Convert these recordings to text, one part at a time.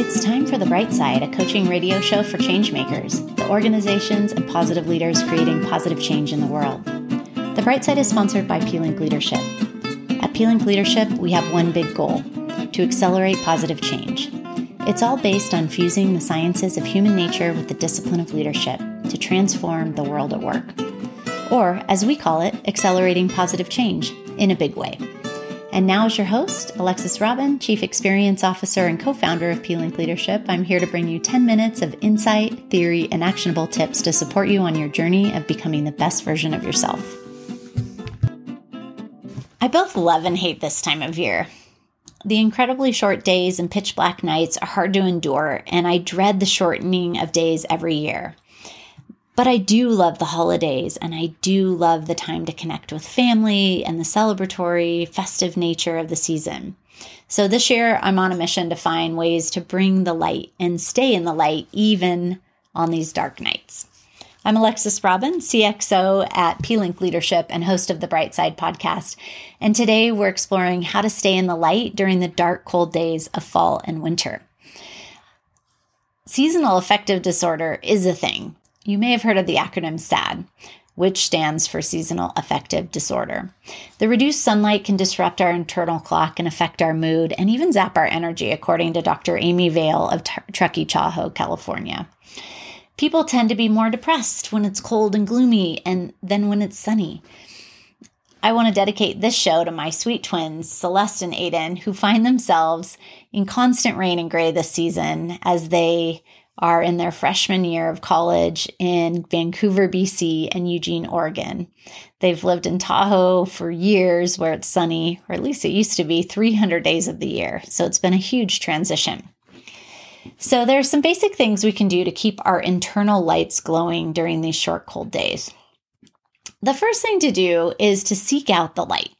It's time for The Bright Side, a coaching radio show for changemakers, the organizations and positive leaders creating positive change in the world. The Bright Side is sponsored by pLink Leadership. At pLink Leadership, we have one big goal to accelerate positive change. It's all based on fusing the sciences of human nature with the discipline of leadership to transform the world at work. Or, as we call it, accelerating positive change in a big way. And now, as your host, Alexis Robin, Chief Experience Officer and co founder of pLink Leadership, I'm here to bring you 10 minutes of insight, theory, and actionable tips to support you on your journey of becoming the best version of yourself. I both love and hate this time of year. The incredibly short days and pitch black nights are hard to endure, and I dread the shortening of days every year. But I do love the holidays and I do love the time to connect with family and the celebratory, festive nature of the season. So this year, I'm on a mission to find ways to bring the light and stay in the light even on these dark nights. I'm Alexis Robin, CXO at pLink Leadership and host of the Bright Side podcast. And today we're exploring how to stay in the light during the dark, cold days of fall and winter. Seasonal affective disorder is a thing. You may have heard of the acronym SAD, which stands for Seasonal Affective Disorder. The reduced sunlight can disrupt our internal clock and affect our mood and even zap our energy, according to Dr. Amy Vale of Truckee Tahoe, California. People tend to be more depressed when it's cold and gloomy and than when it's sunny. I want to dedicate this show to my sweet twins, Celeste and Aiden, who find themselves in constant rain and gray this season as they are in their freshman year of college in Vancouver, BC, and Eugene, Oregon. They've lived in Tahoe for years where it's sunny, or at least it used to be 300 days of the year. So it's been a huge transition. So there are some basic things we can do to keep our internal lights glowing during these short, cold days. The first thing to do is to seek out the light.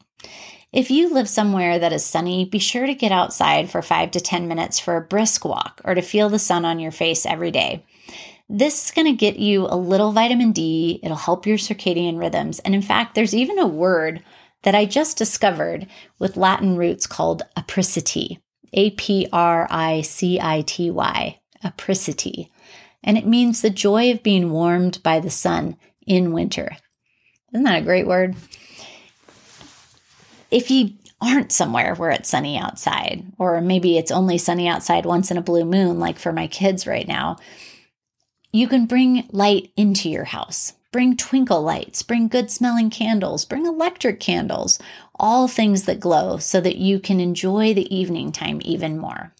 If you live somewhere that is sunny, be sure to get outside for five to 10 minutes for a brisk walk or to feel the sun on your face every day. This is going to get you a little vitamin D. It'll help your circadian rhythms. And in fact, there's even a word that I just discovered with Latin roots called apricity. A P R I C I T Y. Apricity. And it means the joy of being warmed by the sun in winter. Isn't that a great word? If you aren't somewhere where it's sunny outside, or maybe it's only sunny outside once in a blue moon, like for my kids right now, you can bring light into your house. Bring twinkle lights, bring good smelling candles, bring electric candles, all things that glow so that you can enjoy the evening time even more.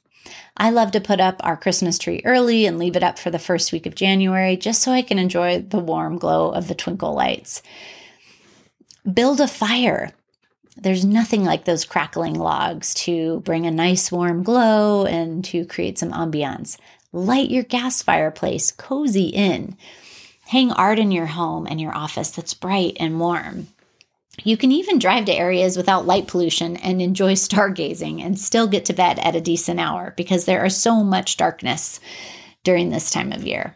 I love to put up our Christmas tree early and leave it up for the first week of January just so I can enjoy the warm glow of the twinkle lights. Build a fire. There's nothing like those crackling logs to bring a nice warm glow and to create some ambiance. Light your gas fireplace, cozy in. Hang art in your home and your office that's bright and warm. You can even drive to areas without light pollution and enjoy stargazing and still get to bed at a decent hour because there is so much darkness during this time of year.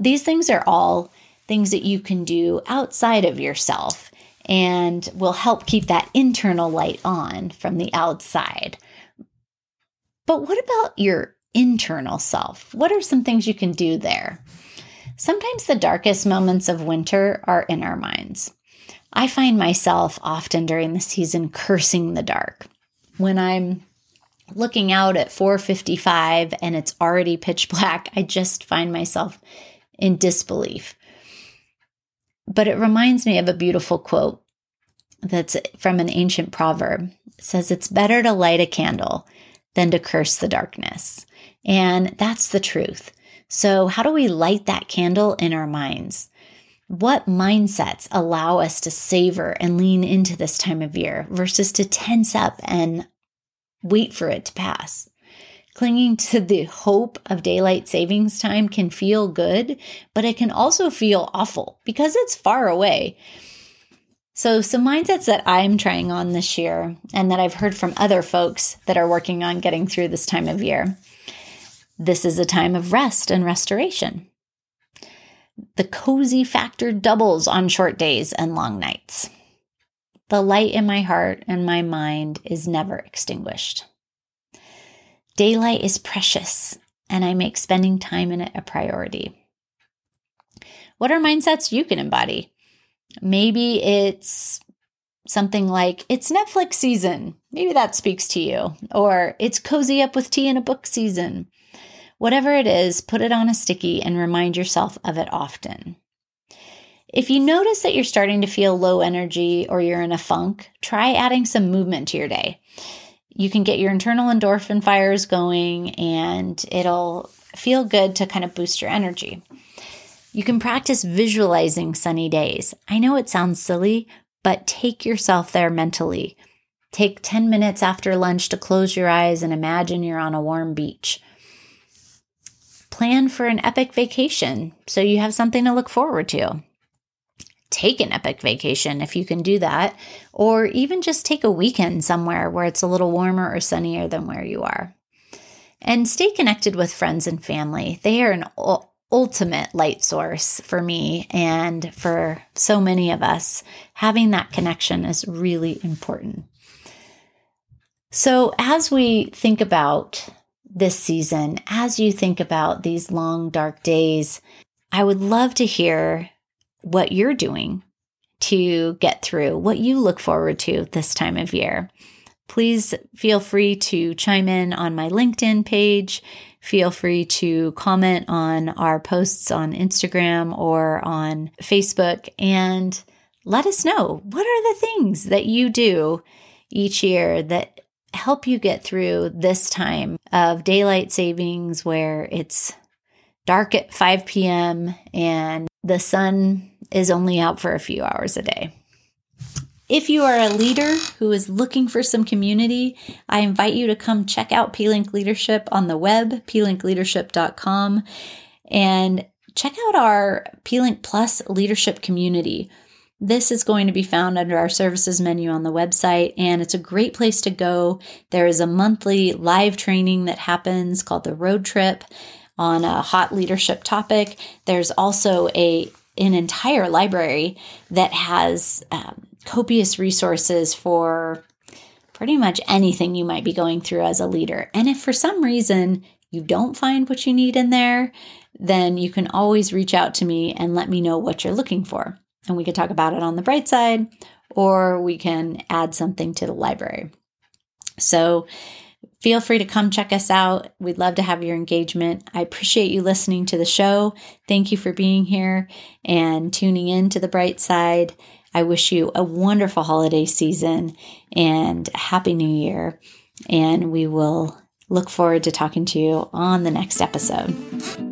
These things are all things that you can do outside of yourself and will help keep that internal light on from the outside. But what about your internal self? What are some things you can do there? Sometimes the darkest moments of winter are in our minds. I find myself often during the season cursing the dark. When I'm looking out at 4:55 and it's already pitch black, I just find myself in disbelief. But it reminds me of a beautiful quote that's from an ancient proverb. It says, It's better to light a candle than to curse the darkness. And that's the truth. So, how do we light that candle in our minds? What mindsets allow us to savor and lean into this time of year versus to tense up and wait for it to pass? Clinging to the hope of daylight savings time can feel good, but it can also feel awful because it's far away. So, some mindsets that I'm trying on this year and that I've heard from other folks that are working on getting through this time of year. This is a time of rest and restoration. The cozy factor doubles on short days and long nights. The light in my heart and my mind is never extinguished. Daylight is precious, and I make spending time in it a priority. What are mindsets you can embody? Maybe it's something like, it's Netflix season. Maybe that speaks to you. Or it's cozy up with tea in a book season. Whatever it is, put it on a sticky and remind yourself of it often. If you notice that you're starting to feel low energy or you're in a funk, try adding some movement to your day. You can get your internal endorphin fires going and it'll feel good to kind of boost your energy. You can practice visualizing sunny days. I know it sounds silly, but take yourself there mentally. Take 10 minutes after lunch to close your eyes and imagine you're on a warm beach. Plan for an epic vacation so you have something to look forward to take an epic vacation if you can do that, or even just take a weekend somewhere where it's a little warmer or sunnier than where you are. And stay connected with friends and family. They are an ultimate light source for me and for so many of us. Having that connection is really important. So, as we think about this season, as you think about these long, dark days, I would love to hear what you're doing to get through, what you look forward to this time of year. Please feel free to chime in on my LinkedIn page. Feel free to comment on our posts on Instagram or on Facebook and let us know what are the things that you do each year that help you get through this time of daylight savings where it's dark at 5 p.m. and the sun is only out for a few hours a day. If you are a leader who is looking for some community, I invite you to come check out pLink Leadership on the web,plinkleadership.com, and check out our pLink Plus leadership community. This is going to be found under our services menu on the website, and it's a great place to go. There is a monthly live training that happens called the Road Trip on a hot leadership topic. There's also a an entire library that has um, copious resources for pretty much anything you might be going through as a leader. And if for some reason you don't find what you need in there, then you can always reach out to me and let me know what you're looking for. And we can talk about it on the bright side, or we can add something to the library. So Feel free to come check us out. We'd love to have your engagement. I appreciate you listening to the show. Thank you for being here and tuning in to the bright side. I wish you a wonderful holiday season and happy new year. And we will look forward to talking to you on the next episode.